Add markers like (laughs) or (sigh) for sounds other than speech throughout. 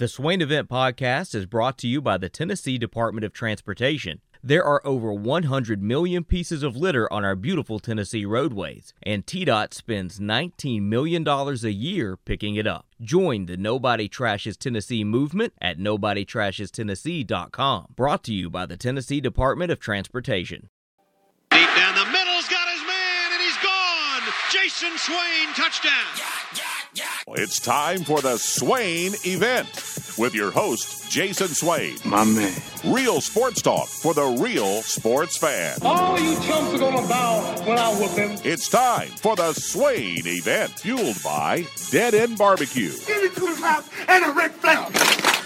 The Swain Event Podcast is brought to you by the Tennessee Department of Transportation. There are over 100 million pieces of litter on our beautiful Tennessee roadways, and TDOT spends $19 million a year picking it up. Join the Nobody Trashes Tennessee movement at NobodyTrashesTennessee.com. Brought to you by the Tennessee Department of Transportation. Deep down the middle's got his man, and he's gone. Jason Swain, touchdown. It's time for the Swain event with your host, Jason Swain. My man. Real sports talk for the real sports fan. All you chumps are gonna bow when I whoop him. It's time for the Swain event, fueled by Dead End Barbecue. Give me two laps and a Ric Flair.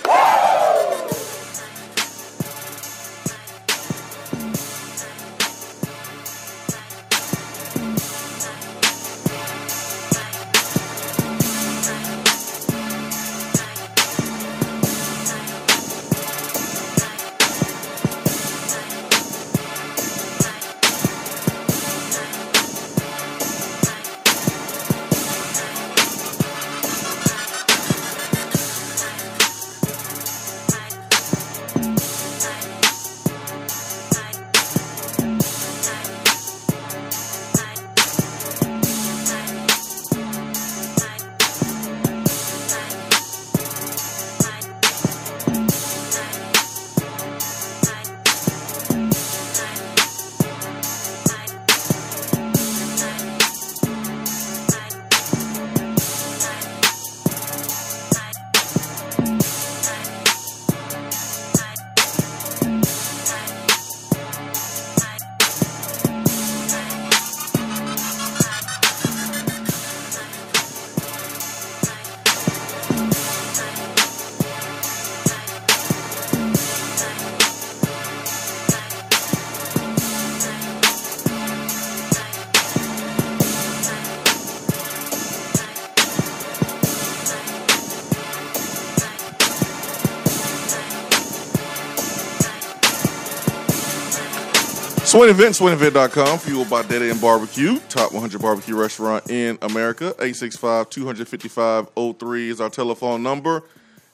Swain Event, SwainEvent.com, fueled by Dead End Barbecue, top 100 barbecue restaurant in America. 865 255 03 is our telephone number.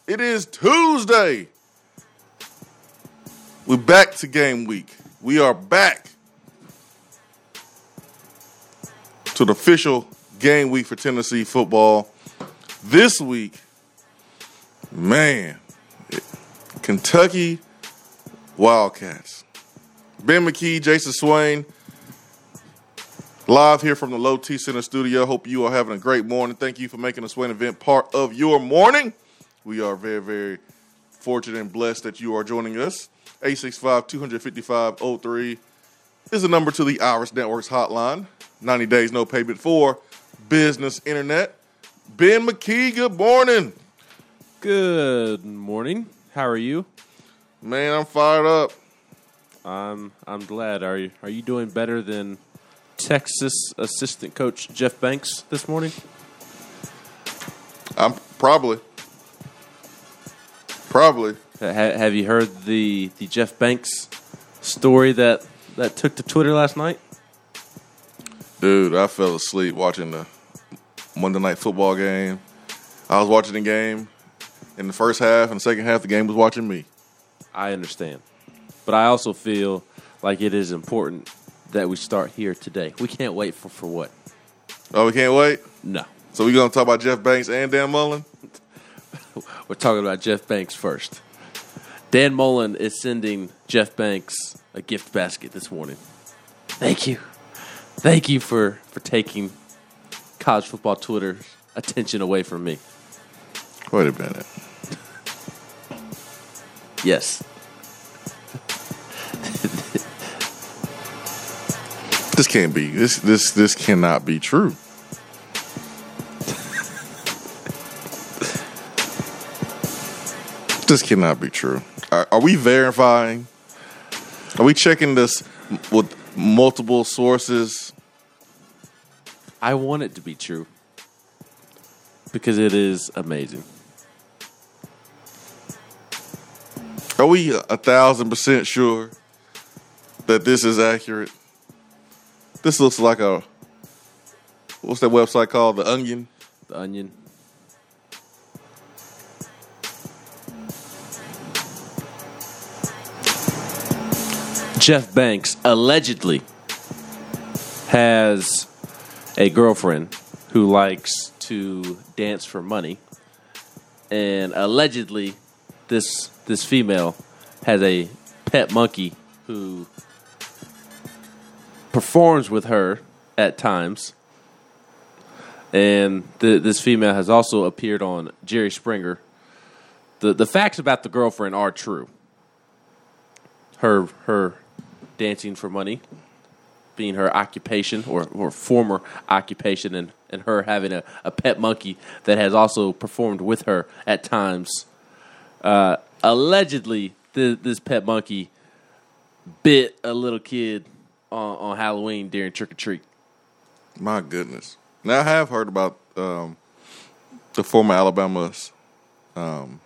It is Tuesday. We're back to game week. We are back to the official game week for Tennessee football. This week, man, Kentucky Wildcats. Ben McKee, Jason Swain, live here from the Low T Center studio. Hope you are having a great morning. Thank you for making the Swain event part of your morning. We are very, very fortunate and blessed that you are joining us. 865 255 03 is the number to the Iris Networks hotline. 90 days, no payment for business internet. Ben McKee, good morning. Good morning. How are you? Man, I'm fired up. I'm I'm glad. Are you are you doing better than Texas assistant coach Jeff Banks this morning? I'm probably. Probably. Ha- have you heard the the Jeff Banks story that that took to Twitter last night? Dude, I fell asleep watching the Monday night football game. I was watching the game in the first half, and the second half, the game was watching me. I understand. But I also feel like it is important that we start here today. We can't wait for, for what? Oh, we can't wait? No. So we're going to talk about Jeff Banks and Dan Mullen? (laughs) We're talking about Jeff Banks first. Dan Mullen is sending Jeff Banks a gift basket this morning. Thank you. Thank you for, for taking college football Twitter's attention away from me. Wait a minute. Yes. (laughs) This can't be. This this this cannot be true. (laughs) this cannot be true. Are, are we verifying? Are we checking this with multiple sources? I want it to be true because it is amazing. Are we a thousand percent sure that this is accurate. This looks like a what's that website called? The Onion. The Onion. Jeff Banks allegedly has a girlfriend who likes to dance for money, and allegedly this this female has a pet monkey who performs with her at times. And th- this female has also appeared on Jerry Springer. The the facts about the girlfriend are true. Her her dancing for money being her occupation or, or former occupation and, and her having a, a pet monkey that has also performed with her at times. Uh, allegedly, th- this pet monkey bit a little kid on, on Halloween during trick or treat. My goodness. Now I have heard about um, the former Alabama's um,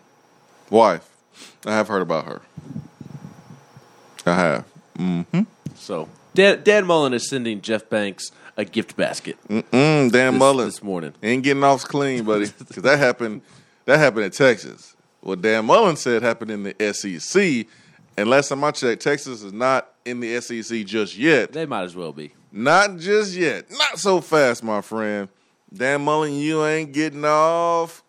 wife. I have heard about her. I have. Mm-hmm. So Dan, Dan Mullen is sending Jeff Banks a gift basket Mm, Dan this, Mullen this morning. ain't getting off clean, buddy. Because that happened. That happened in Texas. What Dan Mullen said happened in the SEC. And last time I checked, Texas is not in the SEC just yet. They might as well be. Not just yet. Not so fast, my friend. Dan Mullen, you ain't getting off.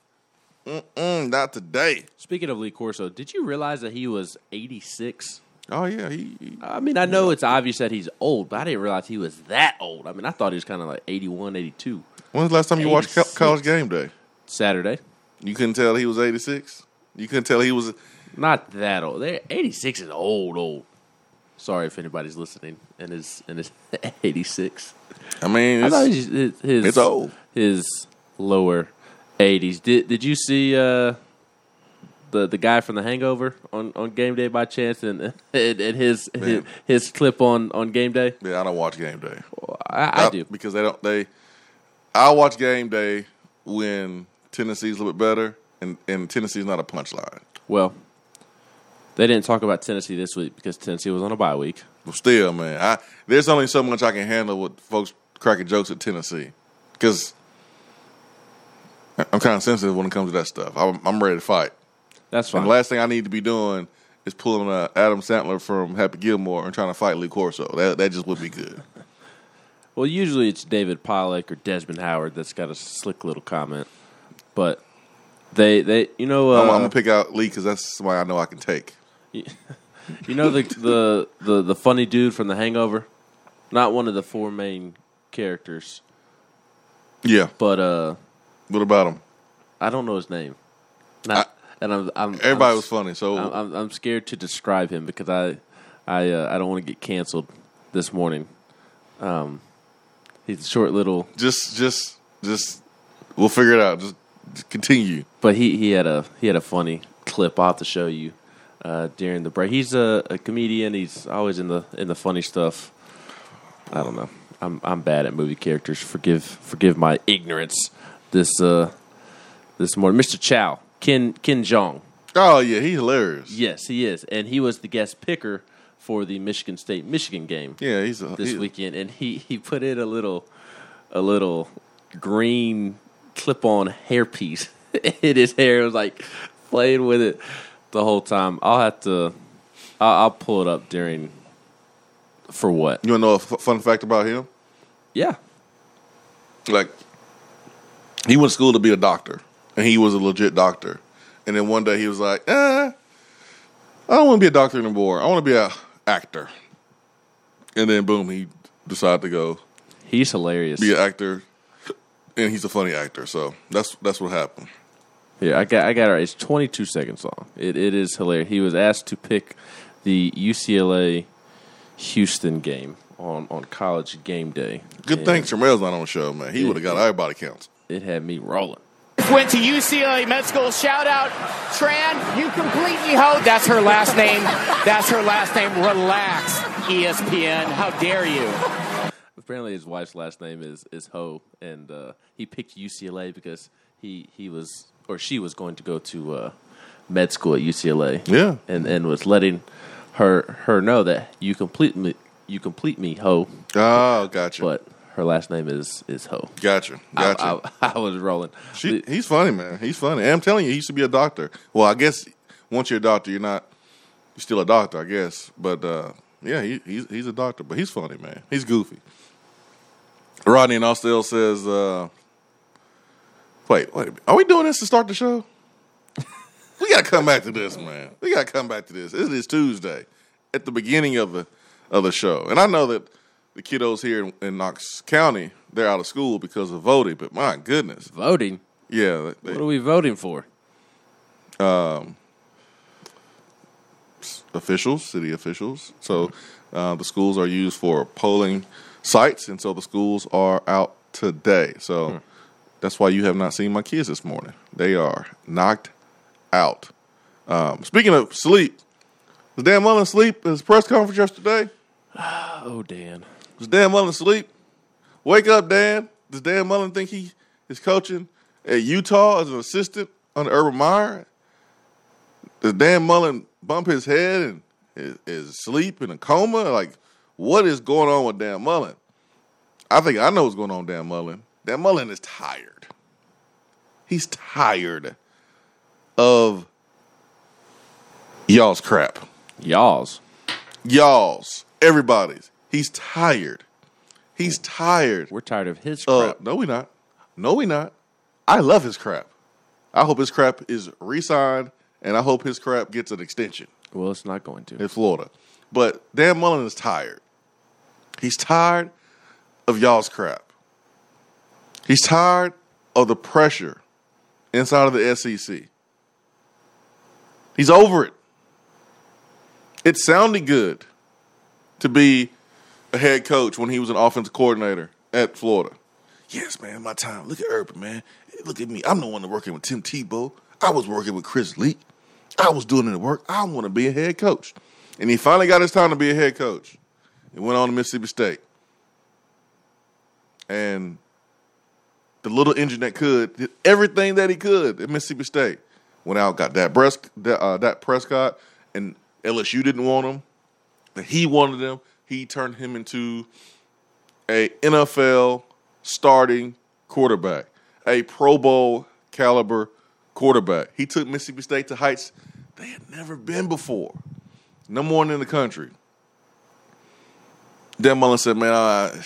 Mm-mm, not today. Speaking of Lee Corso, did you realize that he was 86? Oh yeah, he, he- I mean, I know it's obvious that he's old, but I didn't realize he was that old. I mean, I thought he was kind of like 81, 82. When's the last time you watched co- 86. College Game Day? Saturday. You couldn't tell he was eighty six. You couldn't tell he was. Not that old. They're, 86 is old, old. Sorry if anybody's listening and is and is (laughs) 86. I mean, I it's, thought his, his, his it's old. His lower 80s. Did Did you see uh, the the guy from The Hangover on, on game day by chance and (laughs) and, and his, his his clip on, on game day? Yeah, I don't watch Game Day. I, I do. because they don't. They. I watch Game Day when Tennessee's a little bit better, and and Tennessee's not a punchline. Well, they didn't talk about Tennessee this week because Tennessee was on a bye week. But still, man, I there's only so much I can handle with folks cracking jokes at Tennessee because I'm kind of sensitive when it comes to that stuff. I'm, I'm ready to fight. That's And fine. the last thing I need to be doing is pulling uh, Adam Sandler from Happy Gilmore and trying to fight Lee Corso. That that just would be good. (laughs) well, usually it's David Pollack or Desmond Howard that's got a slick little comment, but they they you know uh, I'm, I'm gonna pick out Lee because that's somebody I know I can take. (laughs) You know the the the the funny dude from The Hangover, not one of the four main characters, Yeah. but uh, What about him? I don't know his name. Not, and I'm, I'm Everybody I'm, was funny. So I'm, I'm, I'm scared to describe him because I I uh, I don't want to get canceled this morning. Um, he's a short little, just just just we'll figure it out. Just, just continue. but he he had a he had a funny clip. I'll have to show you uh, during the break. He's a, a comedian. He's always in the in the funny stuff. I don't know. I'm I'm bad at movie characters. Forgive forgive my ignorance. This uh this morning, Mr. Chow, Ken Ken Jeong. Oh yeah, he's hilarious. Yes, he is, and he was the guest picker for the Michigan State Michigan game Yeah, he's a this he- weekend, and he he put in a little a little green clip on hairpiece (laughs) in his hair. It was like playing with it the whole time. I'll have to. I'll, I'll pull it up during. For what? You want to know a f- fun fact about him? Yeah. Like, he went to school to be a doctor, and he was a legit doctor. And then one day he was like, "Eh, I don't want to be a doctor anymore. I want to be a actor." And then boom, he decided to go He's hilarious. be an actor, and he's a funny actor. So that's that's what happened. Here, I got I got it. right. It's 22 seconds long. It it is hilarious. He was asked to pick the UCLA Houston game on on college game day. Good And thing Tramel's not on the show, man. He would have got everybody counts. It had me rolling. Went to UCLA Med School. Shout out, Tran. You completely me, ho. That's her last name. That's her last name. Relax, ESPN. How dare you? Apparently, his wife's last name is is Ho, and uh, he picked UCLA because he he was or she was going to go to uh, med school at UCLA. Yeah. and and was letting her her know that you complete me you complete me Ho, Oh, gotcha. but her last name is is Ho. gotcha. Gotcha. I, I, (laughs) I was rolling. She, he's funny, man. He's funny. And I'm telling you, he used to be a doctor. Well, I guess once you're a doctor, you're not. You're still a doctor, I guess. But uh, Yeah, he, he's he's a doctor, but he's funny, man. He's goofy. Rodney and Austell says, uh, "Wait, wait, are we doing this to start the show? (laughs) we got to come back to this, man. We got to come back to this. It is Tuesday, at the beginning of the of the show, and I know that the kiddos here in, in Knox County they're out of school because of voting, but my goodness, Voting. yeah, they, What are we voting for? Um, officials, city officials. So uh, the schools are used for polling sites, and so the schools are out today. So that's why you have not seen my kids this morning. They are knocked out. Um, speaking of sleep, was Dan Mullen asleep at his press conference yesterday? (sighs) Oh, Dan. Was Dan Mullen asleep? Wake up, Dan. Does Dan Mullen think he is coaching at Utah as an assistant under Urban Meyer? Does Dan Mullen bump his head and is, is asleep in a coma? Like, what is going on with Dan Mullen? I think I know what's going on with Dan Mullen. Dan Mullen is tired. He's tired of y'all's crap Y'all's. y'all's, everybody's. He's tired. He's tired. We're tired of his Uh, crap. no, we not. No, we not. I love his crap. I hope his crap is re-signed, and I hope his crap gets an extension well, it's not going to. in Florida. But Dan Mullen is tired. He's tired of y'all's crap. He's tired of the pressure inside of the SEC. He's over it. It sounded good to be a head coach when he was an offensive coordinator at Florida. Yes, man, my time. Look at Urban, man. Look at me. I'm the one that working with Tim Tebow. I was working with Chris Leak. I was doing the work. I want to be a head coach. And he finally got his time to be a head coach. He went on to Mississippi State. And the little engine that could did everything that he could at Mississippi State. Went out, got that, that, uh, that Prescott, and LSU didn't want him. But he wanted him. He turned him into a NFL starting quarterback, a Pro Bowl caliber quarterback. He took Mississippi State to heights they had never been before. Number one in the country. Dan Mullen said, "Man, I,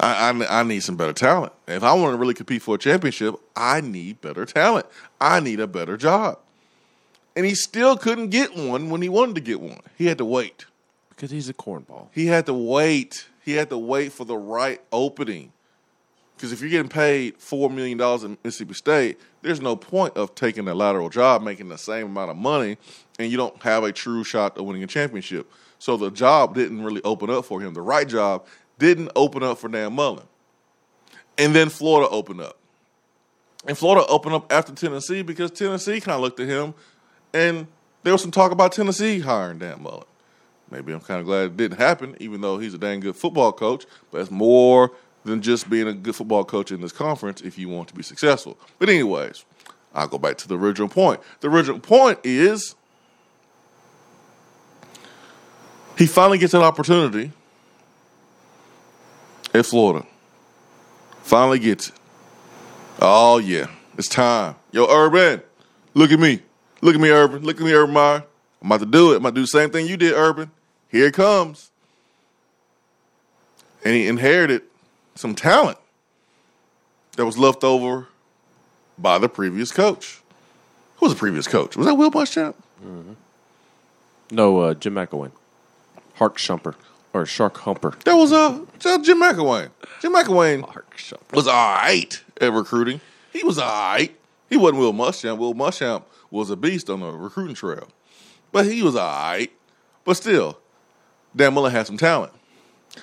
I, I, I need some better talent. If I want to really compete for a championship, I need better talent. I need a better job." And he still couldn't get one when he wanted to get one. He had to wait. Because he's a cornball. He had to wait. He had to wait for the right opening. Because if you're getting paid $4 million in Mississippi State, there's no point of taking a lateral job, making the same amount of money, and you don't have a true shot of winning a championship. So the job didn't really open up for him. The right job didn't open up for Dan Mullen. And then Florida opened up. And Florida opened up after Tennessee because Tennessee kind of looked at him, and there was some talk about Tennessee hiring Dan Mullen. Maybe I'm kind of glad it didn't happen, even though he's a dang good football coach. But it's more than just being a good football coach in this conference if you want to be successful. But, anyways, I'll go back to the original point. The original point is he finally gets an opportunity at Florida. Finally gets it. Oh, yeah, it's time. Yo, Urban, look at me. Look at me, Urban. Look at me, Urban Meyer. I'm about to do it. I'm about to do the same thing you did, Urban. Here it comes. And he inherited some talent that was left over by the previous coach. Who was the previous coach? Was that Will Muschamp? No, uh, Jim McElwain. Hark Shumper. Or Shark Humper. That was uh, Jim McElwain. Jim McElwain was all right at recruiting. He was all right. He wasn't Will Muschamp. Will Muschamp was a beast on the recruiting trail. But he was all right. But still, Dan Mullen had some talent.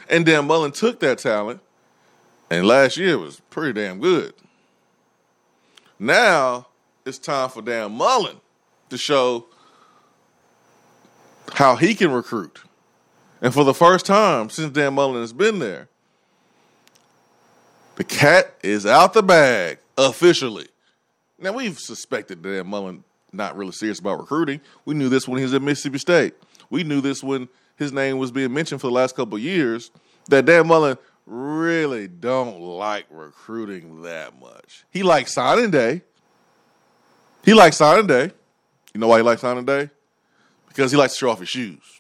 And Dan Mullen took that talent, and last year was pretty damn good. Now it's time for Dan Mullen to show how he can recruit. And for the first time since Dan Mullen has been there, the cat is out the bag officially. Now we've suspected Dan Mullen not really serious about recruiting. We knew this when he was at Mississippi State. We knew this when his name was being mentioned for the last couple years. That Dan Mullen really don't like recruiting that much. He likes signing day. He likes signing day. You know why he likes signing day? Because he likes to show off his shoes.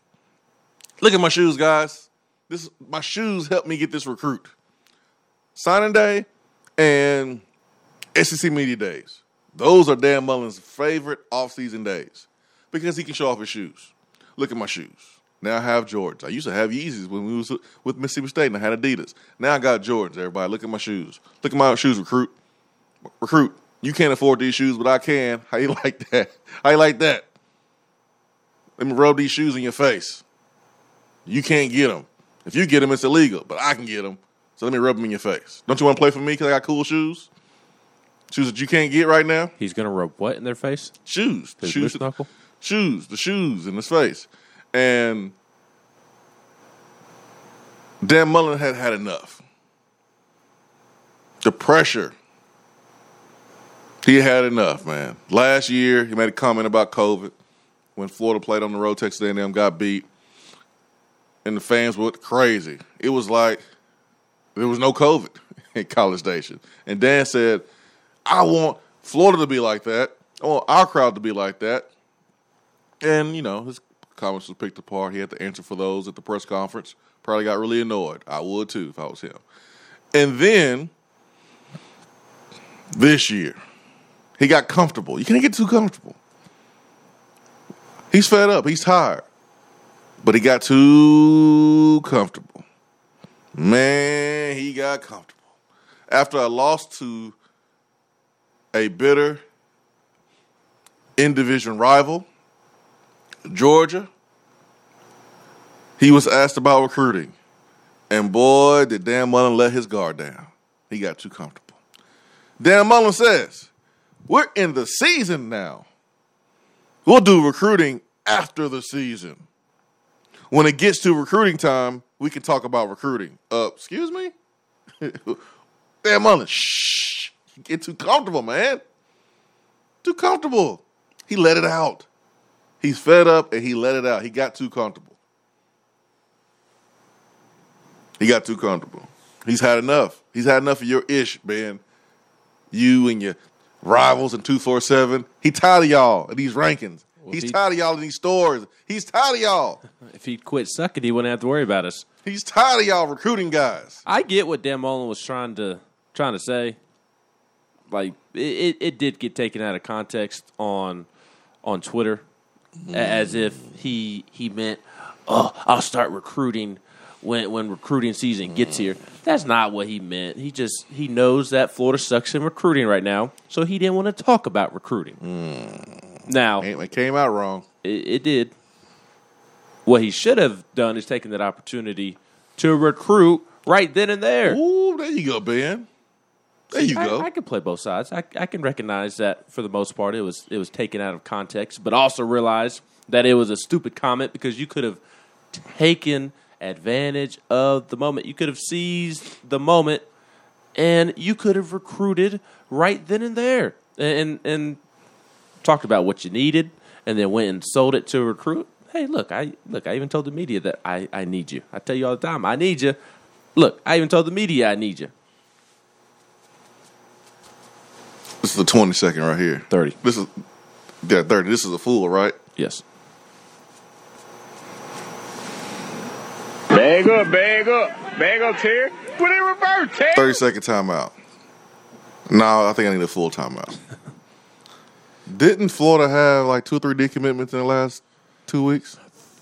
Look at my shoes, guys. This my shoes helped me get this recruit. Signing day and SEC media days. Those are Dan Mullen's favorite off-season days because he can show off his shoes. Look at my shoes. Now I have Jordans. I used to have Yeezys when we was with Mississippi State and I had Adidas. Now I got Jordans. Everybody, look at my shoes. Look at my shoes, recruit. Recruit. You can't afford these shoes, but I can. How you (laughs) like that? How you like that? Let me rub these shoes in your face. You can't get them. If you get them, it's illegal, but I can get them. So let me rub them in your face. Don't you want to play for me because I got cool shoes? Shoes that you can't get right now? He's gonna rub what in their face? Shoes. His shoes. knuckle? Shoes. The shoes in his face. And Dan Mullen had had enough. The pressure. He had enough, man. Last year, he made a comment about COVID when Florida played on the road. Texas A&M got beat, and the fans went crazy. It was like there was no COVID (laughs) in College Station. And Dan said, "I want Florida to be like that. I want our crowd to be like that." And you know, his comments was picked apart. He had to answer for those at the press conference. Probably got really annoyed. I would too if I was him. And then this year, he got comfortable. You can't get too comfortable. He's fed up. He's tired. But he got too comfortable. Man, he got comfortable. After a loss to a bitter in division rival, Georgia, he was asked about recruiting. And boy, did Dan Mullen let his guard down. He got too comfortable. Dan Mullen says, We're in the season now. We'll do recruiting after the season. When it gets to recruiting time, we can talk about recruiting. Uh, excuse me? (laughs) Dan Mullen, shh. Get too comfortable, man. Too comfortable. He let it out. He's fed up and he let it out. He got too comfortable. He got too comfortable. He's had enough. He's had enough of your ish, man. You and your rivals and 247. He tired of y'all and these rankings. He's he- tired of y'all in these stores. He's tired of y'all. (laughs) If he'd quit sucking, he wouldn't have to worry about us. He's tired of y'all recruiting guys. I get what Dan Mullen was trying to trying to say. Like it, it, it did get taken out of context on on Twitter, a- as if he he meant, "Oh, I'll start recruiting when when recruiting season gets here." That's not what he meant. He just he knows that Florida sucks in recruiting right now, so he didn't want to talk about recruiting. Hmm. Now It came out wrong. it, it did. What he should have done is taken that opportunity to recruit right then and there. Ooh, there you go, Ben. There you I, go. I can play both sides. I, I can recognize that for the most part it was it was taken out of context, but also realize that it was a stupid comment because you could have taken advantage of the moment. You could have seized the moment, and you could have recruited right then and there, and and talked about what you needed, and then went and sold it to a recruit. Hey, look, I look. I even told the media that I, I need you. I tell you all the time, I need you. Look, I even told the media I need you. This is the 20 second right here. 30. This is yeah, 30. This is a fool, right? Yes. Bag up, bag up, bag up, Terry. Put it in reverse, Terry. 30 second timeout. No, I think I need a full timeout. (laughs) Didn't Florida have like two or three decommitments in the last two weeks?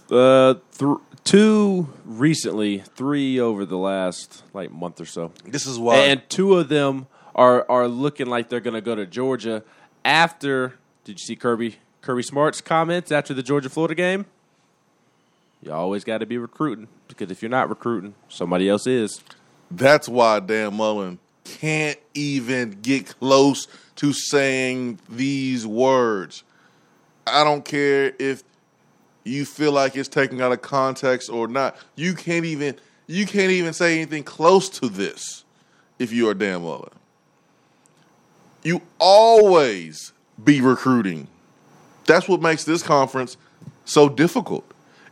Uh, th- two recently, three over the last like month or so, This is why. and two of them are are looking like they're going to go to Georgia after. Did you see Kirby Kirby Smart's comments after the Georgia Florida game? You always got to be recruiting because if you're not recruiting, somebody else is. That's why Dan Mullen can't even get close to saying these words. I don't care if you feel like it's taken out of context or not. You can't even you can't even say anything close to this if you are Dan Mullen. You always be recruiting. That's what makes this conference so difficult.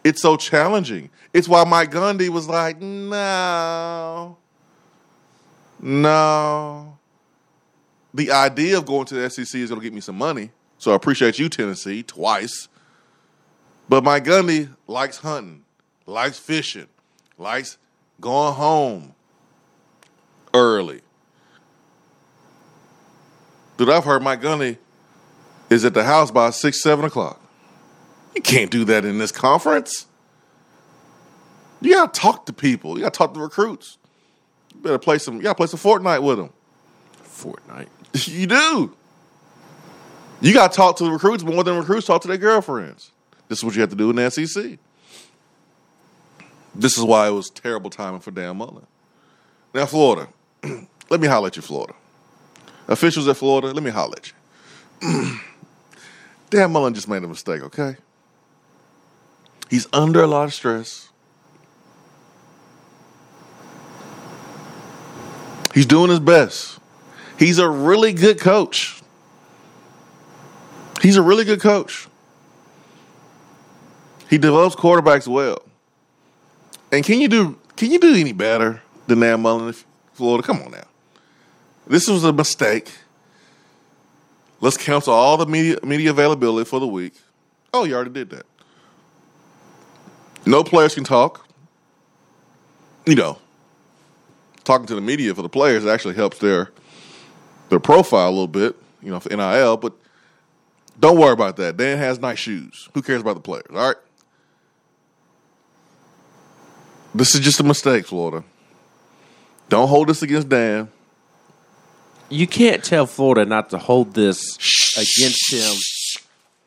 It's so challenging. It's why Mike Gundy was like, no, no. The idea of going to the SEC is going to get me some money. So I appreciate you, Tennessee, twice. But Mike Gundy likes hunting. likes fishing, likes going home early. Dude, I've heard Mike Gundy is at the house by six, seven o'clock. You can't do that in this conference. You gotta talk to people. You gotta talk to recruits. You better play some. You gotta play some Fortnite with them. Fortnite. (laughs) You do. You gotta talk to the recruits more than recruits talk to their girlfriends. This is what you have to do in the SEC. This is why it was terrible timing for Dan Mullen. Now, Florida. (clears throat) let me holler at you, Florida. Officials at Florida, let me holler at you. (clears throat) Dan Mullen just made a mistake, okay? He's under a lot of stress. He's doing his best. He's a really good coach. He's a really good coach. He develops quarterbacks well. And can you do can you do any better than Dan Mullen in Florida? Come on now. This was a mistake. Let's cancel all the media media availability for the week. Oh, you already did that. No players can talk. You know, talking to the media for the players actually helps their their profile a little bit, you know, for NIL, but don't worry about that. Dan has nice shoes. Who cares about the players? All right. This is just a mistake, Florida. Don't hold this against Dan. You can't tell Florida not to hold this against him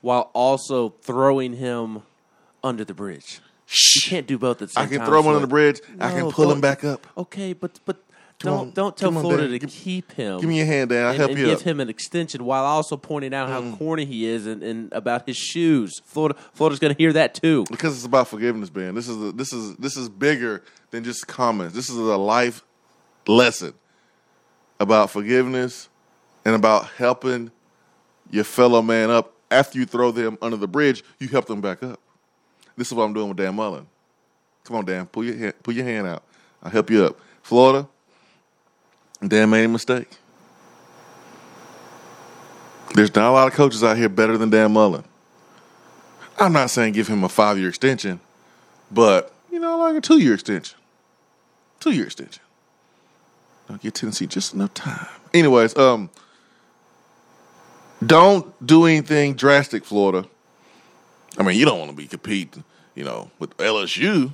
while also throwing him under the bridge. You can't do both at the same time. I can time, throw him under the bridge. I can pull him back up. Okay, but but don't on. don't tell Come on, Florida to Give- keep him. give me your hand, Dan. I'll and, help and you give up. him an extension while also pointing out how mm. corny he is and, and about his shoes. Florida Florida's going to hear that too. because it's about forgiveness, Ben. This is a, this is this is bigger than just comments. This is a life lesson about forgiveness and about helping your fellow man up after you throw them under the bridge. You help them back up. This is what I'm doing with Dan Mullen. Come on, Dan, pull your hand, pull your hand out. I'll help you up. Florida, Dan made a mistake. There's not a lot of coaches out here better than Dan Mullen. I'm not saying give him a five year extension, but you know, like a two year extension. Two year extension. I'll give Tennessee just enough time. Anyways, um, don't do anything drastic, Florida. I mean, you don't want to be competing, you know, with LSU,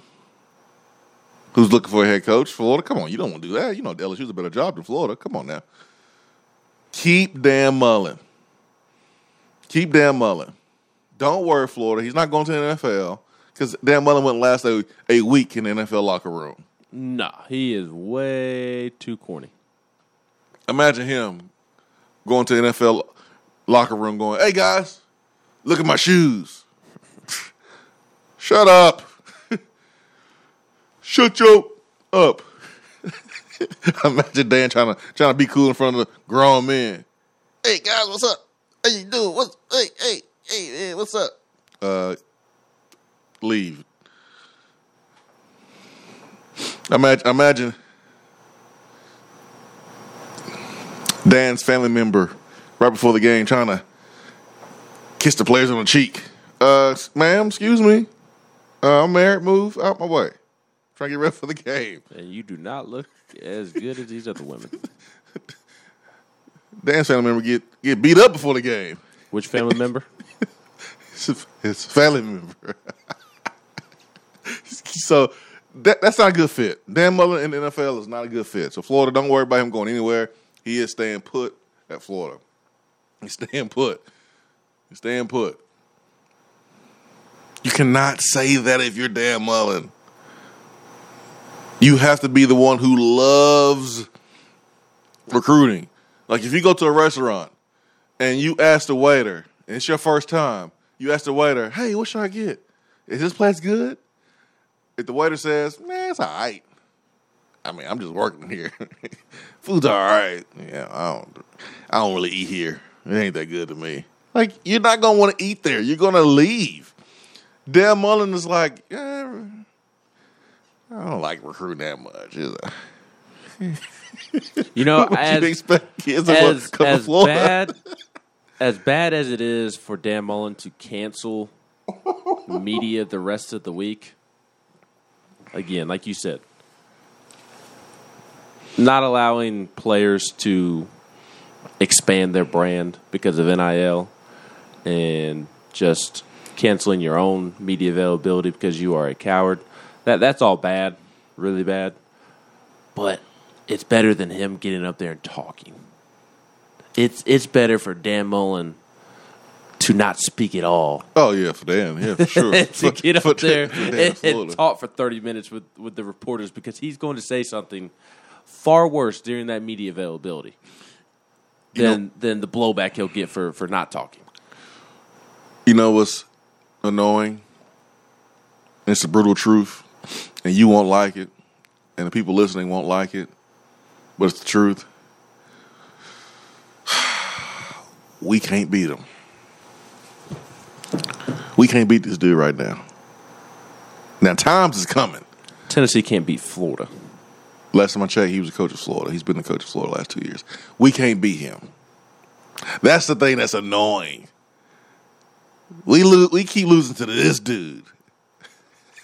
who's looking for a head coach. Florida, come on, you don't want to do that. You know, LSU's a better job than Florida. Come on now. Keep Dan Mullen. Keep Dan Mullen. Don't worry, Florida. He's not going to the NFL because Dan Mullen wouldn't last a, a week in the NFL locker room. Nah, he is way too corny. Imagine him going to the NFL locker room going, hey, guys, look at my shoes. (laughs) Shut up. Shut your up. (laughs) Imagine Dan trying to trying to be cool in front of the grown men. Hey guys, what's up? How you doing? What's hey hey hey hey what's up? Uh, leave. Imagine imagine Dan's family member right before the game trying to kiss the players on the cheek. Uh, ma'am, excuse me. Uh, I'm married. Move out my way. Trying to get ready for the game. And you do not look as good as these other women. (laughs) Dan's family member get get beat up before the game. Which family member? (laughs) His, his family member. (laughs) so that, that's not a good fit. Dan Mullen in the NFL is not a good fit. So Florida, don't worry about him going anywhere. He is staying put at Florida. He's staying put. He's staying put. You cannot say that if you're Dan Mullen. You have to be the one who loves recruiting. Like if you go to a restaurant and you ask the waiter, and it's your first time, you ask the waiter, hey, what should I get? Is this place good? If the waiter says, man, it's all right. I mean, I'm just working here. (laughs) Food's all right. Yeah, I don't I don't really eat here. It ain't that good to me. Like, you're not gonna want to eat there. You're gonna leave. Dan Mullen is like, yeah, I don't like recruiting that much. Is it? (laughs) (laughs) You know, what as you expect kids as, come as Florida? bad as bad as it is for Dan Mullen to cancel (laughs) media the rest of the week, again, like you said, not allowing players to expand their brand because of NIL and just canceling your own media availability because you are a coward. That that's all bad, really bad. But it's better than him getting up there and talking. It's it's better for Dan Mullen to not speak at all. Oh yeah, for Dan, yeah, for sure. (laughs) to For- get up for there Dan, and, absolutely. and talk for 30 minutes with, with the reporters because he's going to say something far worse during that media availability You than know- than the blowback he'll get for, for not talking. You know what's annoying? It's the brutal truth, and you won't like it, and the people listening won't like it, but it's the truth. (sighs) We can't beat him. We can't beat this dude right now. Now, times is coming. Tennessee can't beat Florida. Last time I checked, he was a coach of Florida. He's been the coach of Florida the last two years. We can't beat him. That's the thing that's annoying. We lo- we keep losing to this dude.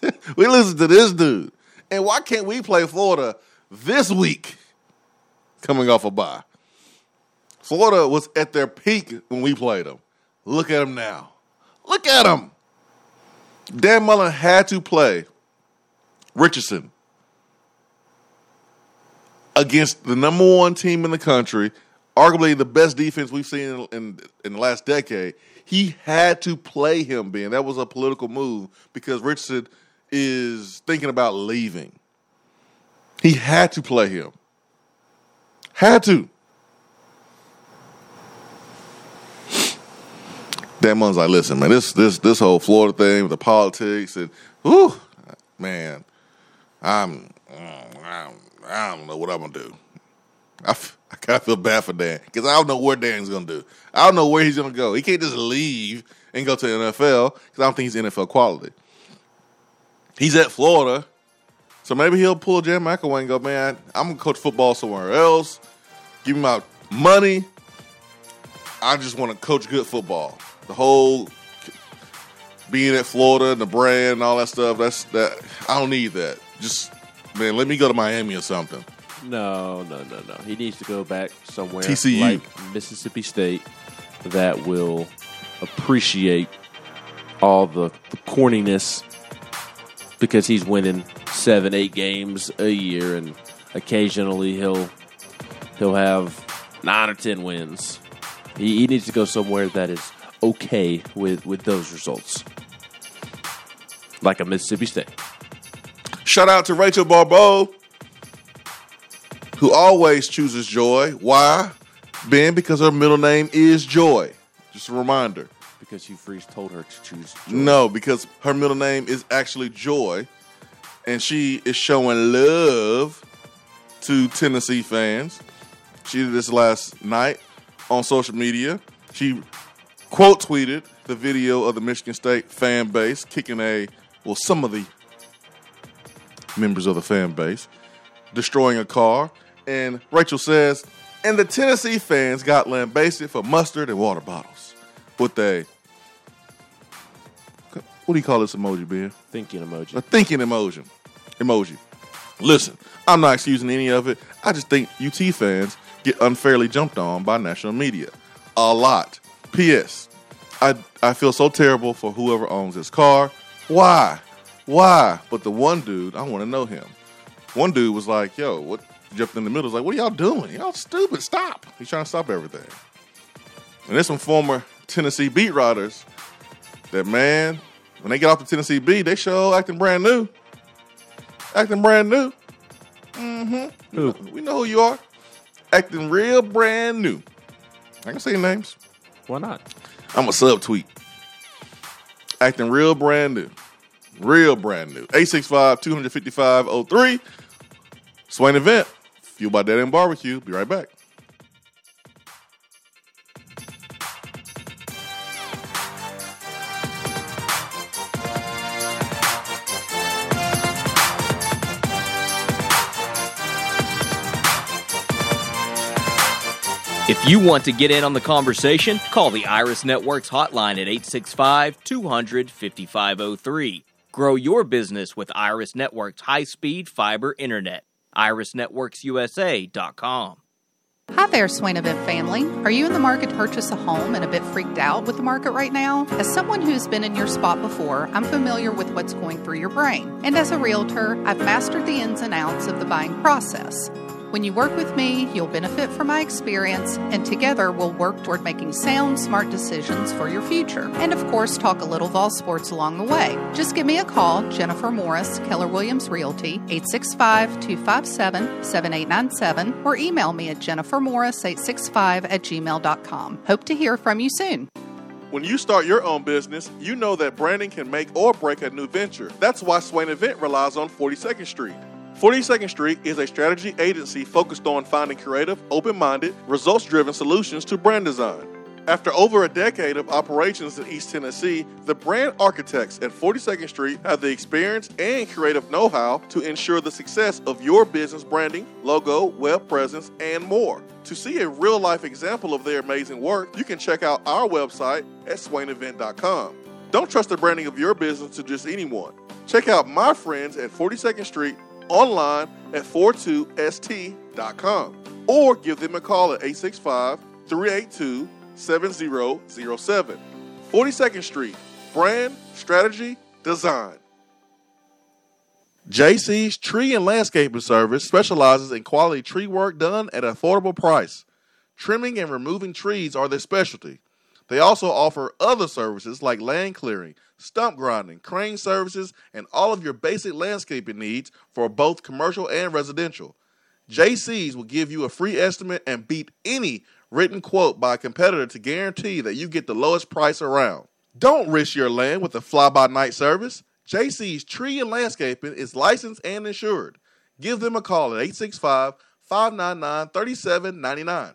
(laughs) we losing to this dude. And why can't we play Florida this week coming off a bye? Florida was at their peak when we played them. Look at them now. Look at them. Dan Mullen had to play Richardson against the number one team in the country, arguably the best defense we've seen in, in, in the last decade. He had to play him, Ben. That was a political move because Richardson is thinking about leaving. He had to play him. Had to. Dan Mullen's like, listen, man, this this this whole Florida thing with the politics and, whew, man, I'm, I'm I don't know what I'm gonna do. I, I kind of feel bad for Dan because I don't know where Dan's gonna do. I don't know where he's gonna go. He can't just leave and go to the NFL because I don't think he's NFL quality. He's at Florida, so maybe he'll pull Jan McElwain and go, man, I'm gonna coach football somewhere else. Give me my money. I just want to coach good football. The whole being at Florida and the brand and all that stuff. That's that. I don't need that. Just man, let me go to Miami or something. No, no, no, no. He needs to go back somewhere TCU. like Mississippi State that will appreciate all the, the corniness because he's winning seven, eight games a year, and occasionally he'll he'll have nine or ten wins. He, he needs to go somewhere that is okay with with those results, like a Mississippi State. Shout out to Rachel Barbeau, who always chooses joy. Why? Ben, because her middle name is Joy. Just a reminder. Because Hugh Freeze told her to choose. Joy. No, because her middle name is actually Joy, and she is showing love to Tennessee fans. She did this last night on social media. She quote tweeted the video of the Michigan State fan base kicking a, well, some of the members of the fan base destroying a car. And Rachel says, and the Tennessee fans got lambasted for mustard and water bottles with a, what do you call this emoji, Ben? Thinking emoji. A thinking emoji. Emoji. Listen, I'm not excusing any of it. I just think UT fans get unfairly jumped on by national media. A lot. P.S. I, I feel so terrible for whoever owns this car. Why? Why? But the one dude, I want to know him. One dude was like, yo, what? Jumped in the middle, was like, what are y'all doing? Y'all stupid. Stop. He's trying to stop everything. And there's some former Tennessee beat riders that, man, when they get off the Tennessee B, they show acting brand new. Acting brand new. Mm-hmm. Who? We know who you are. Acting real brand new. I can say names. Why not? I'm a sub tweet. Acting real brand new. Real brand new. 865 255 03. Swain event. Fueled by Dead End Barbecue. Be right back. You want to get in on the conversation, call the Iris Networks hotline at 865 200 5503. Grow your business with Iris Networks high speed fiber internet. IrisNetworksUSA.com. Hi there, Swain Event family. Are you in the market to purchase a home and a bit freaked out with the market right now? As someone who's been in your spot before, I'm familiar with what's going through your brain. And as a realtor, I've mastered the ins and outs of the buying process. When you work with me, you'll benefit from my experience, and together we'll work toward making sound, smart decisions for your future. And of course, talk a little Vol Sports along the way. Just give me a call, Jennifer Morris, Keller Williams Realty, 865 257 7897, or email me at jennifermorris865 at gmail.com. Hope to hear from you soon. When you start your own business, you know that branding can make or break a new venture. That's why Swain Event relies on 42nd Street. 42nd Street is a strategy agency focused on finding creative, open minded, results driven solutions to brand design. After over a decade of operations in East Tennessee, the brand architects at 42nd Street have the experience and creative know how to ensure the success of your business branding, logo, web presence, and more. To see a real life example of their amazing work, you can check out our website at swainevent.com. Don't trust the branding of your business to just anyone. Check out my friends at 42nd Street online at 42st.com or give them a call at 865 382 7007. 42nd Street, brand, strategy, design. JC's Tree and Landscaping Service specializes in quality tree work done at an affordable price. Trimming and removing trees are their specialty. They also offer other services like land clearing, stump grinding, crane services, and all of your basic landscaping needs for both commercial and residential. JC's will give you a free estimate and beat any written quote by a competitor to guarantee that you get the lowest price around. Don't risk your land with a fly by night service. JC's Tree and Landscaping is licensed and insured. Give them a call at 865 599 3799.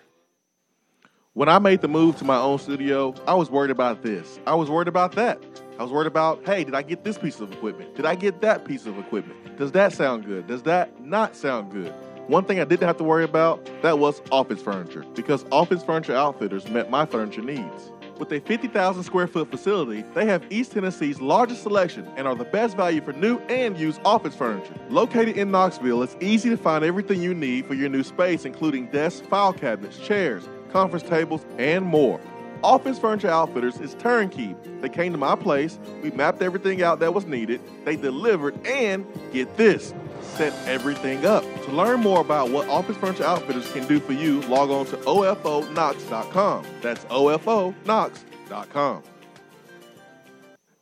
When I made the move to my own studio, I was worried about this. I was worried about that. I was worried about, hey, did I get this piece of equipment? Did I get that piece of equipment? Does that sound good? Does that not sound good? One thing I didn't have to worry about, that was office furniture, because Office Furniture Outfitters met my furniture needs. With a 50,000 square foot facility, they have East Tennessee's largest selection and are the best value for new and used office furniture. Located in Knoxville, it's easy to find everything you need for your new space, including desks, file cabinets, chairs, conference tables, and more. Office Furniture Outfitters is turnkey. They came to my place, we mapped everything out that was needed, they delivered, and get this, set everything up. To learn more about what Office Furniture Outfitters can do for you, log on to OFOKnox.com. That's OFOKnox.com.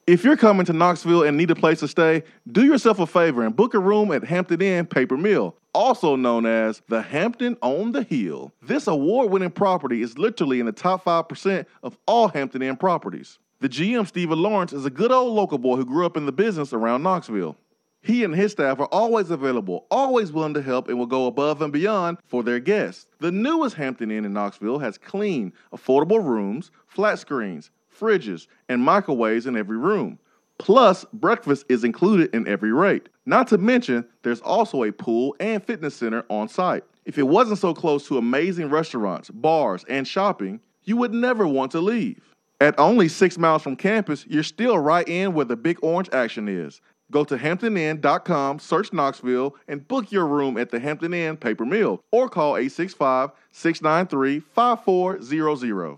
If you're coming to Knoxville and need a place to stay, do yourself a favor and book a room at Hampton Inn Paper Mill, also known as the Hampton on the Hill. This award winning property is literally in the top 5% of all Hampton Inn properties. The GM, Stephen Lawrence, is a good old local boy who grew up in the business around Knoxville. He and his staff are always available, always willing to help, and will go above and beyond for their guests. The newest Hampton Inn in Knoxville has clean, affordable rooms, flat screens, fridges, and microwaves in every room. Plus, breakfast is included in every rate. Not to mention, there's also a pool and fitness center on site. If it wasn't so close to amazing restaurants, bars, and shopping, you would never want to leave. At only six miles from campus, you're still right in where the big orange action is. Go to hamptoninn.com, search Knoxville, and book your room at the Hampton Inn Paper Mill or call 865 693 5400.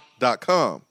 Dot com.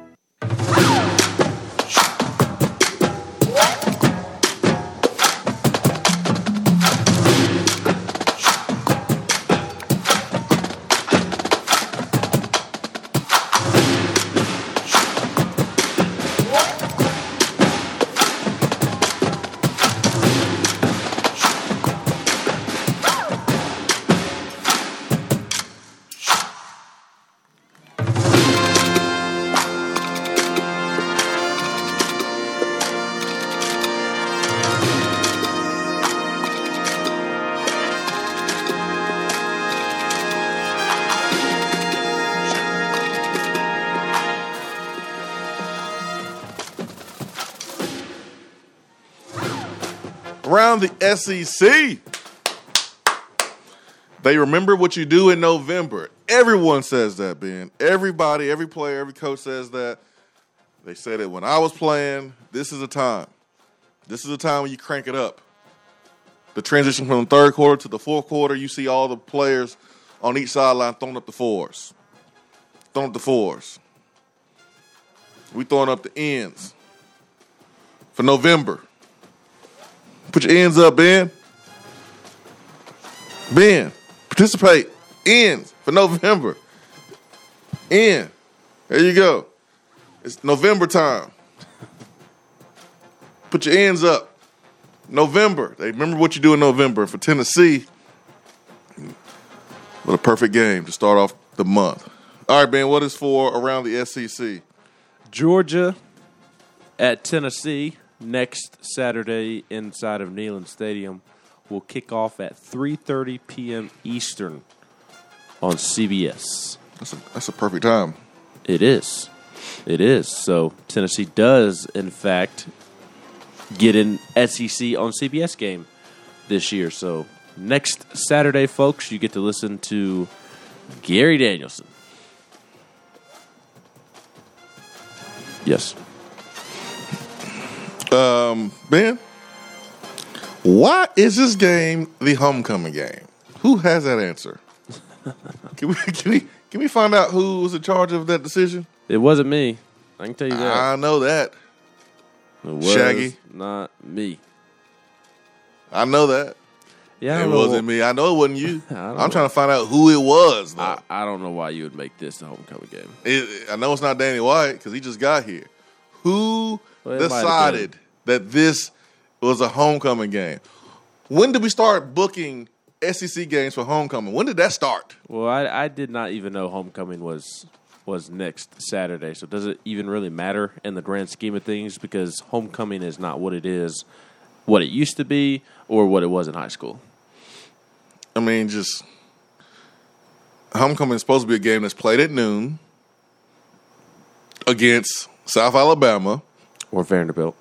Oh! (laughs) Around the SEC, they remember what you do in November. Everyone says that, Ben. Everybody, every player, every coach says that. They said it when I was playing. This is a time. This is a time when you crank it up. The transition from the third quarter to the fourth quarter, you see all the players on each sideline throwing up the fours. Throwing up the fours. We throwing up the ends for November. Put your ends up, Ben. Ben, participate. Ends for November. End. There you go. It's November time. Put your ends up. November. They remember what you do in November. For Tennessee, what a perfect game to start off the month. All right, Ben, what is for around the SEC? Georgia at Tennessee next Saturday inside of Neyland Stadium will kick off at 3:30 p.m. Eastern on CBS. That's a, that's a perfect time. It is. It is. So Tennessee does, in fact, get an SEC on CBS game this year. So next Saturday, folks, you get to listen to Gary Danielson. Yes. Um, Ben, why is this game the homecoming game? Who has that answer? (laughs) can we can we can we find out who was in charge of that decision? It wasn't me. I can tell you that. I know that. It was Shaggy. not me. I know that. Yeah, I it don't know wasn't me. I know it wasn't you. (laughs) I'm know. trying to find out who it was. Though. I, I don't know why you would make this the homecoming game. It, I know it's not Danny White because he just got here. Who Well, it might have decided that this was a homecoming game? When did we start booking SEC games for homecoming. When did that start? Well, I, I did not even know homecoming was was next Saturday. So does it even really matter in the grand scheme of things? Because homecoming is not what it is, what it used to be, or what it was in high school. I mean, just homecoming is supposed to be a game that's played at noon against South Alabama or Vanderbilt.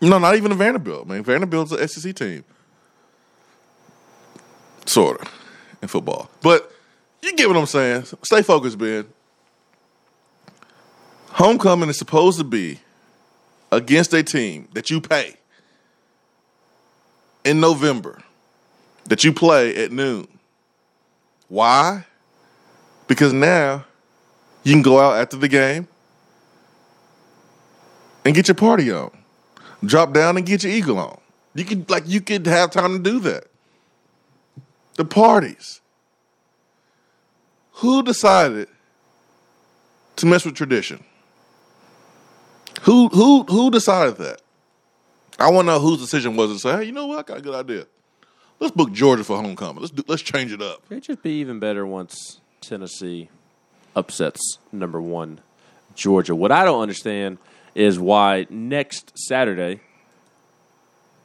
No, not even a Vanderbilt. Man, Vanderbilt's an SEC team, sort of, in football. But you get what I'm saying. Stay focused, Ben. Homecoming is supposed to be against a team that you pay in November, that you play at noon. Why? Because now you can go out after the game and get your party on. Drop down and get your eagle on. You could like you could have time to do that. The parties. Who decided to mess with tradition? Who who who decided that? I want to know whose decision was it to say, hey, you know what? I got a good idea. Let's book Georgia for homecoming. Let's do, let's change it up. It'd just be even better once Tennessee upsets number one Georgia. What I don't understand is why next Saturday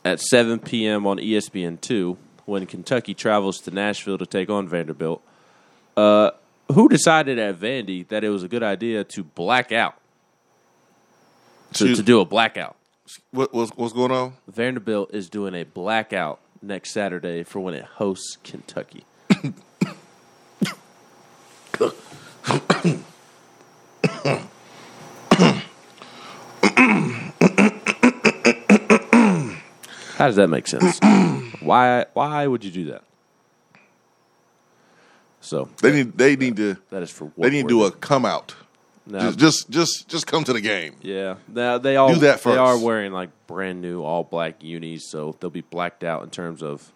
at 7 p.m. on ESPN2, when Kentucky travels to Nashville to take on Vanderbilt, uh, who decided at Vandy that it was a good idea to black out? To, to do a blackout. What, what's, what's going on? Vanderbilt is doing a blackout next Saturday for when it hosts Kentucky. (coughs) (coughs) How does that make sense? (clears throat) why why would you do that? So they need they need to that is for they need to do a come out. No. Just, just just just come to the game. Yeah, now they all Do that first. They are wearing like brand new all black unis, so they'll be blacked out in terms of,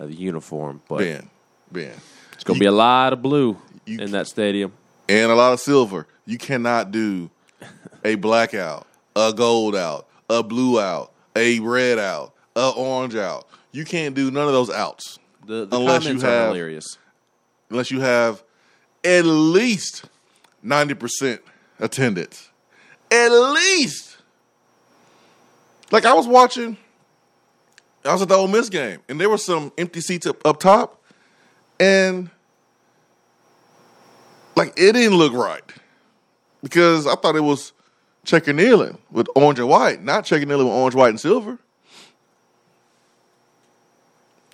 of the uniform. But Ben, Ben, it's gonna be a lot of blue in that stadium. and a lot of silver. You cannot do (laughs) a blackout, a gold out, a blue out, a red out, a orange out. You can't do none of those outs The, the unless you comments are have hilarious. unless you have at least ninety percent attendance. At least, like I was watching, I was at the Ole Miss game, and there were some empty seats up, up top, and like it didn't look right because I thought it was checker Neyland with orange and white, not checker Neyland with orange, white, and silver.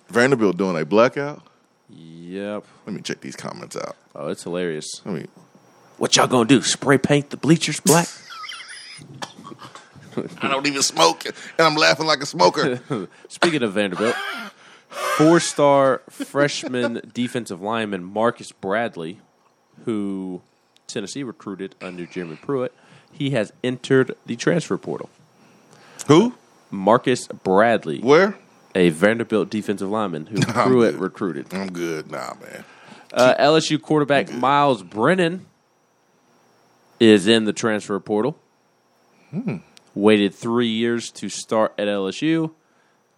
Vanderbilt doing a blackout. Yep. Let me check these comments out. Oh, it's hilarious. Let me. What y'all gonna do? Spray paint the bleachers black? I don't even smoke, and I'm laughing like a smoker. (laughs) Speaking of Vanderbilt, four-star freshman defensive lineman Marcus Bradley, who Tennessee recruited under Jeremy Pruitt, he has entered the transfer portal. Who? Marcus Bradley. Where? A Vanderbilt defensive lineman who (laughs) Pruitt recruited. I'm good. Nah, man. Uh, LSU quarterback Myles Brennan is in the transfer portal. Hmm. Waited three years to start at LSU.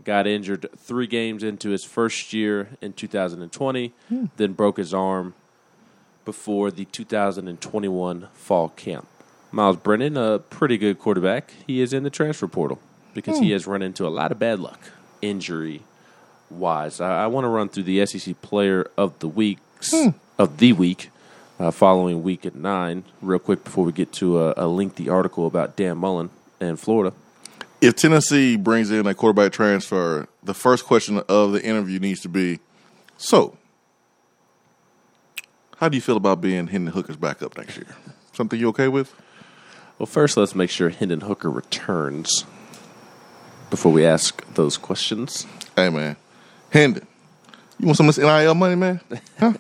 Got injured three games into his first year in 2020, Hmm. then broke his arm before the 2021 fall camp. Myles Brennan, a pretty good quarterback, he is in the transfer portal because he Hmm. has run into a lot of bad luck, injury wise. I, I want to run through the SEC Player of the Weeks Hmm. of the week, uh, following week at nine, real quick before we get to a, a lengthy article about Dan Mullen and Florida. If Tennessee brings in a quarterback transfer, the first question of the interview needs to be So, how do you feel about being Hendon Hooker's backup next year? Something you okay with? Well, first, let's make sure Hendon Hooker returns before we ask those questions. Hey, man. Hendon, you want some of this NIL money, man? Huh?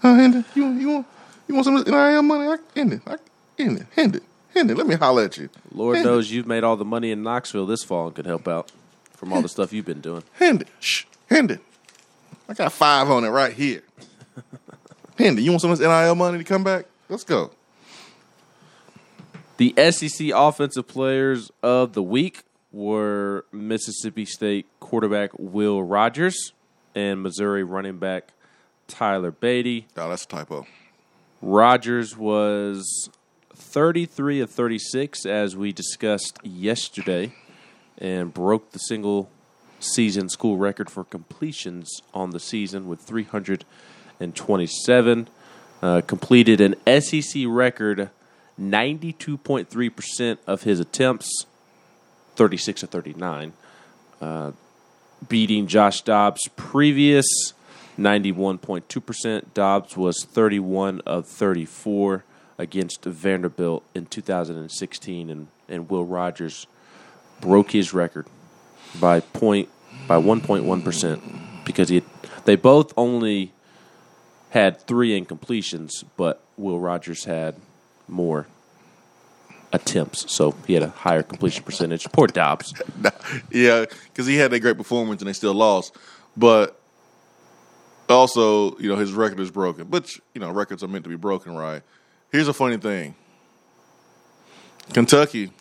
Huh, Hendon? You, you, want, you want some of this NIL money? I, Hendon, I, Hendon, Hendon, Hendon, let me holler at you. Lord Hendon, knows you've made all the money in Knoxville this fall and could help out from all the stuff you've been doing. Hendon, shh, Hendon. I got five on it right here. (laughs) Hendon, you want some of this NIL money to come back? Let's go. The SEC offensive players of the week were Mississippi State quarterback Will Rogers and Missouri running back Tyler Badie. Oh, that's a typo. Rogers was 33 of 36, as we discussed yesterday, and broke the single season school record for completions on the season with 327. Uh, completed an SEC record 92.3% of his attempts, 36 of 39, uh, beating Josh Dobbs' previous 91.2%. Dobbs was 31 of 34 against Vanderbilt in 2016, and, and Will Rogers broke his record by point by 1.1% because he they both only had three incompletions, but Will Rogers had more attempts, so he had a higher completion percentage. Poor Dobbs. (laughs) yeah, because he had a great performance and they still lost. But also, you know, his record is broken. But you know, records are meant to be broken, right? Here's a funny thing. Kentucky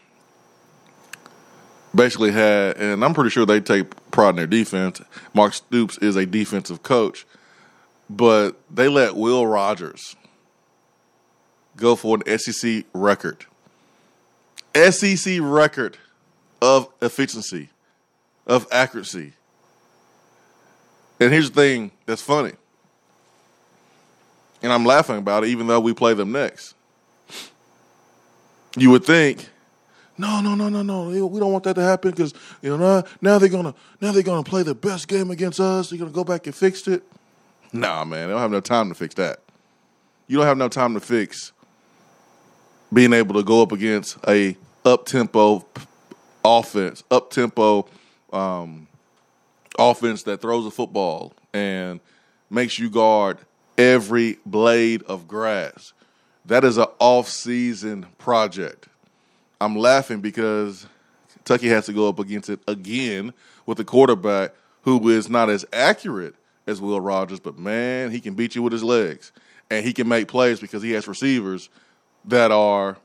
basically had, and I'm pretty sure they take pride in their defense. Mark Stoops is a defensive coach, but they let Will Rogers go for an SEC record. SEC record of efficiency, of accuracy. And here's the thing that's funny. And I'm laughing about it, even though we play them next. You would think, no, no, no, no, no. We don't want that to happen because you know now, they're gonna now they're gonna play the best game against us. They're gonna go back and fix it. Nah, man, they don't have no time to fix that. You don't have no time to fix being able to go up against a up tempo offense, up tempo um, offense that throws a football and makes you guard every blade of grass. That is an off-season project. I'm laughing because Kentucky has to go up against it again with a quarterback who is not as accurate as Will Rogers, but man, he can beat you with his legs. And he can make plays because he has receivers that are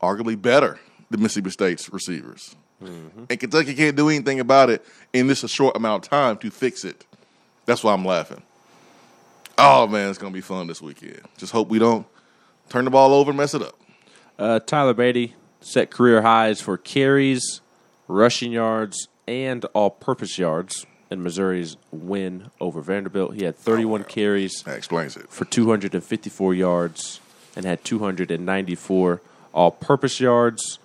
arguably better than Mississippi State's receivers. Mm-hmm. And Kentucky can't do anything about it in this a short amount of time to fix it. That's why I'm laughing. Oh man, it's gonna be fun this weekend. Just hope we don't turn the ball over and mess it up. Uh, Tyler Badie set career highs for carries, rushing yards, and all-purpose yards in Missouri's win over Vanderbilt. He had 31 oh, carries. That explains it. For 254 yards and had 294 all-purpose yards.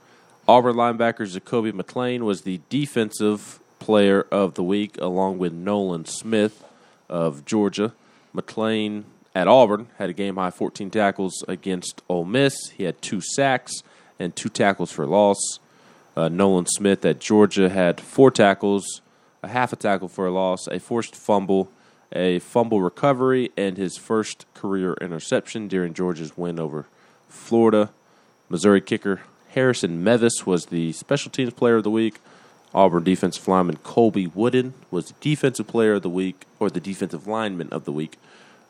Auburn linebacker Zakoby McClain was the defensive player of the week, along with Nolan Smith of Georgia. McClain at Auburn had a game high 14 tackles against Ole Miss. He had two sacks and two tackles for loss. Uh, Nolan Smith at Georgia had four tackles, a half a tackle for a loss, a forced fumble, a fumble recovery, and his first career interception during Georgia's win over Florida. Missouri kicker Harrison Mevis was the special teams player of the week. Auburn defensive lineman Colby Wooden was the defensive player of the week, or the defensive lineman of the week.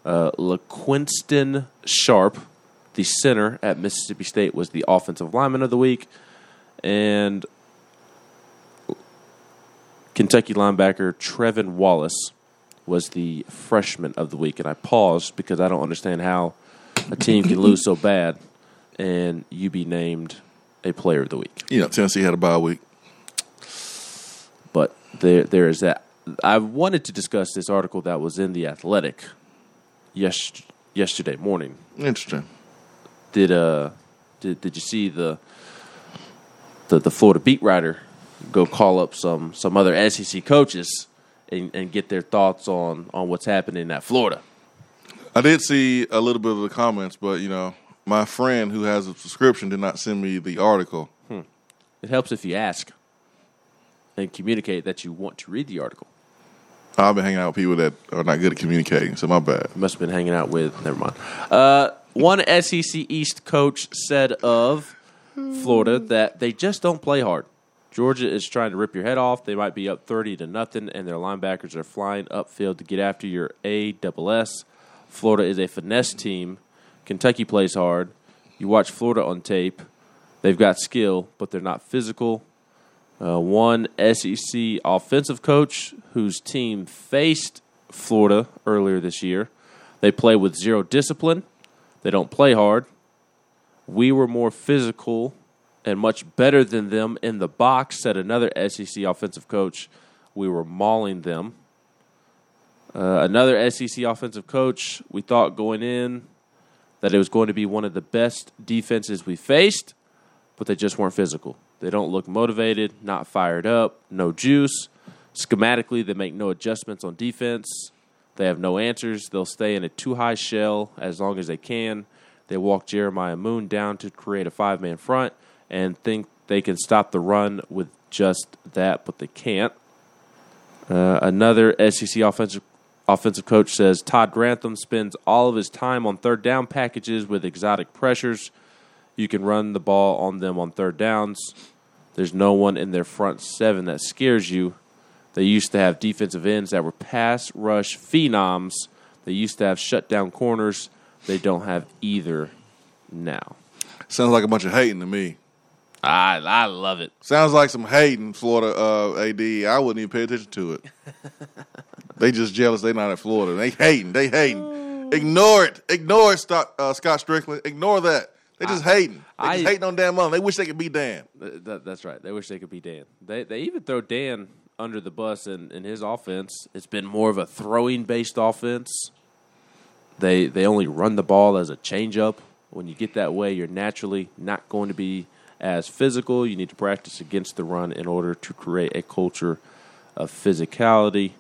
Uh, LaQuinston Sharp, the center at Mississippi State, was the offensive lineman of the week. And Kentucky linebacker Trevin Wallace was the freshman of the week. And I paused because I don't understand how a team can lose so bad and you be named a player of the week. You know, Tennessee had a bye week. But there, there is that. I wanted to discuss this article that was in the Athletic yes, yesterday morning. Interesting. Did uh, did did you see the the the Florida beat writer go call up some some other SEC coaches and, and get their thoughts on on what's happening at Florida? I did see a little bit of the comments, but you know, my friend who has a subscription did not send me the article. Hmm. It helps if you ask and communicate that you want to read the article. I've been hanging out with people that are not good at communicating, so my bad. Must have been hanging out with. Never mind. Uh, one SEC East coach said of Florida that they just don't play hard. Georgia is trying to rip your head off. They might be up thirty to nothing, and their linebackers are flying upfield to get after your A double S. Florida is a finesse team. Kentucky plays hard. You watch Florida on tape; they've got skill, but they're not physical. Uh, one SEC offensive coach whose team faced Florida earlier this year. They play with zero discipline. They don't play hard. We were more physical and much better than them in the box, said another SEC offensive coach. We were mauling them. Uh, another SEC offensive coach, we thought going in that it was going to be one of the best defenses we faced, but they just weren't physical. They don't look motivated, not fired up, no juice. Schematically, they make no adjustments on defense. They have no answers. They'll stay in a too high shell as long as they can. They walk Jeremiah Moon down to create a five man front and think they can stop the run with just that, but they can't. Uh, another SEC offensive offensive coach says Todd Grantham spends all of his time on third down packages with exotic pressures. You can run the ball on them on third downs. There's no one in their front seven that scares you. They used to have defensive ends that were pass rush phenoms. They used to have shutdown corners. They don't have either now. Sounds like a bunch of hating to me. I I love it. Sounds like some hating, Florida uh, AD. I wouldn't even pay attention to it. (laughs) they just jealous they not at Florida. They hating. They hating. Ignore it. Ignore it, Scott, uh, Scott Stricklin. Ignore that. They just hating. They I- just hating on Dan Mullen. They wish they could be Dan. Th- that- that's right. They wish they could be Dan. They they even throw Dan under the bus in, in his offense. It's been more of a throwing based offense. They they only run the ball as a changeup. When you get that way, you're naturally not going to be as physical. You need to practice against the run in order to create a culture of physicality.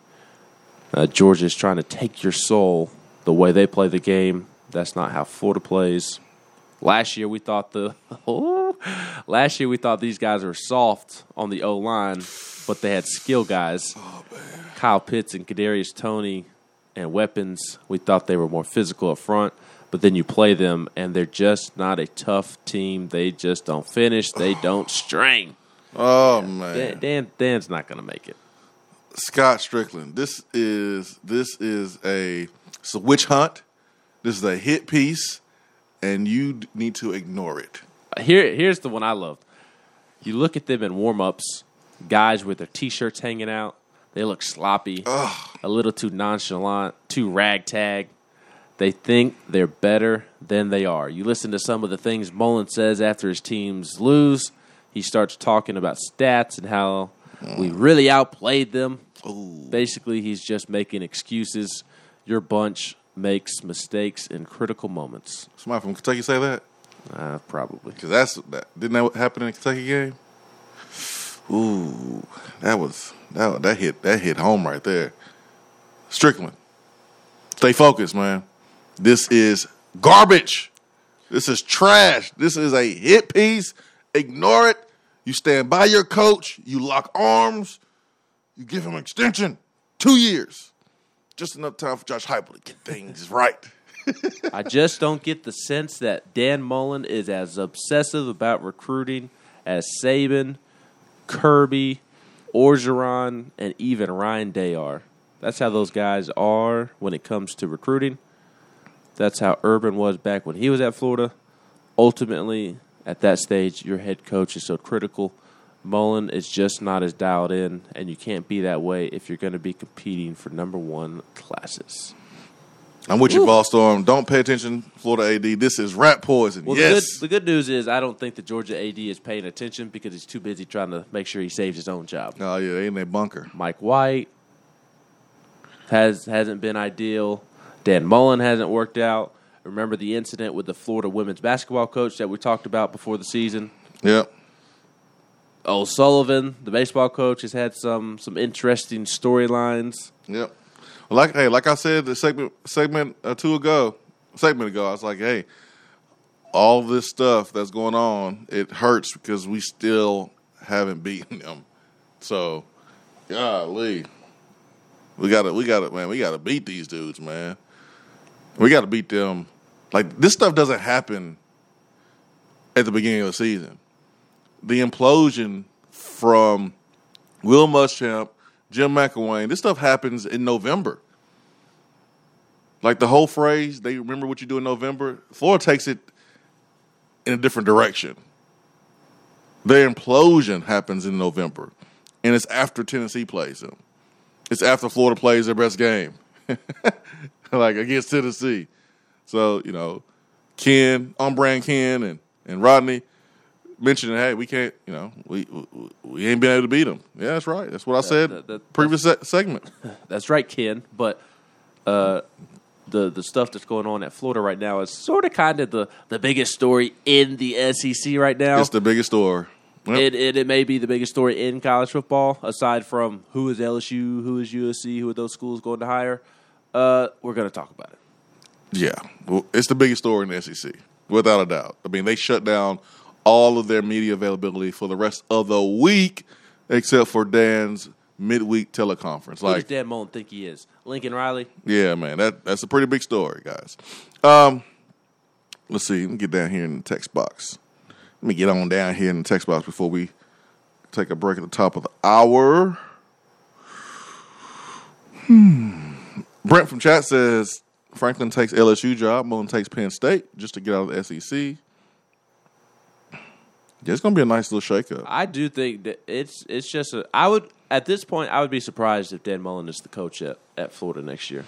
Uh, Georgia is trying to take your soul the way they play the game. That's not how Florida plays. Last year we thought the (laughs) oh, last year we thought these guys were soft on the O line, but they had skill guys. Kyle Pitts and Kadarius Toney and weapons. We thought they were more physical up front, but then you play them and they're just not a tough team. They just don't finish. They (sighs) don't string. Oh man, Dan, Dan Dan's not going to make it. Scott Stricklin. This is this is a it's a witch hunt. This is a hit piece, and you need to ignore it. Here, here's the one I loved. You look at them in warm ups, guys with their t shirts hanging out. They look sloppy, a little too nonchalant, too ragtag. They think they're better than they are. You listen to some of the things Mullen says after his teams lose. He starts talking about stats and how we really outplayed them. Basically, he's just making excuses. Your bunch makes mistakes in critical moments. Somebody from Kentucky say that? Uh, probably. Because that's that didn't that happen in the Kentucky game? Ooh, that was that that hit that hit home right there. Stricklin, stay focused, man. This is garbage. This is trash. This is a hit piece. Ignore it. You stand by your coach. You lock arms. You give him extension, two years, just enough time for Josh Heupel to get things (laughs) right. I just don't get the sense that Dan Mullen is as obsessive about recruiting as Saban, Kirby, Orgeron, and even Ryan Day are. That's how those guys are when it comes to recruiting. That's how Urban was back when he was at Florida. Ultimately, at that stage, your head coach is so critical. Mullen is just not as dialed in, and you can't be that way if you're going to be competing for number one classes. I'm with you, Ball Storm. Don't pay attention, Florida AD. This is rat poison. Well, yes. the, good, the good news is I don't think the Georgia AD is paying attention because he's too busy trying to make sure he saves his own job. Oh yeah, they in that bunker. Mike White has hasn't been ideal. Dan Mullen hasn't worked out. Remember the incident with the Florida women's basketball coach that we talked about before the season? Yep. O'Sullivan, the baseball coach, has had some some interesting storylines. Yep. Well, like hey, like I said, the segment segment uh, two ago, segment ago, I was like, hey, all this stuff that's going on, it hurts because we still haven't beaten them. So, golly, we gotta, we gotta, man, we gotta beat these dudes, man. We gotta beat them. Like this stuff doesn't happen at the beginning of the season. The implosion from Will Muschamp, Jim McElwain, this stuff happens in November. Like the whole phrase, they remember what you do in November. Florida takes it in a different direction. Their implosion happens in November, and it's after Tennessee plays them. It's after Florida plays their best game, (laughs) (laughs) like against Tennessee. So you know, Ken, on brand Ken, and and Rodney mentioning, hey, we can't, you know, we we, we ain't been able to beat them. Yeah, that's right. That's what I said that- that- previous se- segment. (laughs) That's right, Ken. But uh, the the stuff that's going on at Florida right now is sort of kind of the, the biggest story in the SEC right now. It's the biggest story. Yep. It, it it may be the biggest story in college football, aside from who is LSU, who is USC, who are those schools going to hire. Uh, we're going to talk about it. Yeah, well, it's the biggest story in the SEC, without a doubt. I mean, they shut down all of their media availability for the rest of the week, except for Dan's midweek teleconference. Who does Like, Dan Mullen think he is? Lincoln Riley? yeah, man, that that's a pretty big story, guys. Um, let's see. Let me get down here in the text box. Let me get on down here in the text box before we take a break at the top of the hour. Hmm. Brent from chat says Franklin takes LSU job, Mullen takes Penn State just to get out of the SEC. Yeah, it's gonna be a nice little shakeup. I do think that it's it's just a. I would at this point I would be surprised if Dan Mullen is the coach at, at Florida next year.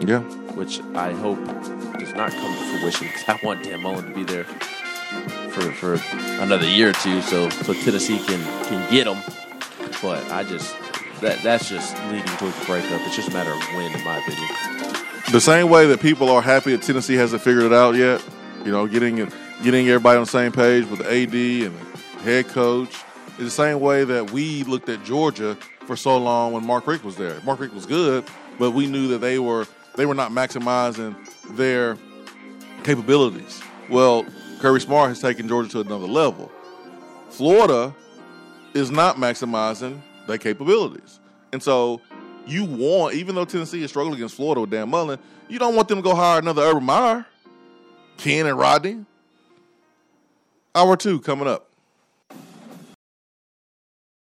Yeah, which I hope does not come to fruition because I want Dan Mullen to be there for for another year or two, so so Tennessee can can get him. But I just that that's just leading towards a breakup. It's just a matter of when, in my opinion. the same way that people are happy that Tennessee hasn't figured it out yet, you know, getting getting everybody on the same page with the AD and the head coach. is the same way that we looked at Georgia for so long when Mark Richt was there. Mark Richt was good, but we knew that they were they were not maximizing their capabilities. Well, Kirby Smart has taken Georgia to another level. Florida is not maximizing their capabilities. And so you want, even though Tennessee is struggling against Florida with Dan Mullen, you don't want them to go hire another Urban Meyer, Ken and Rodney. Hour two coming up.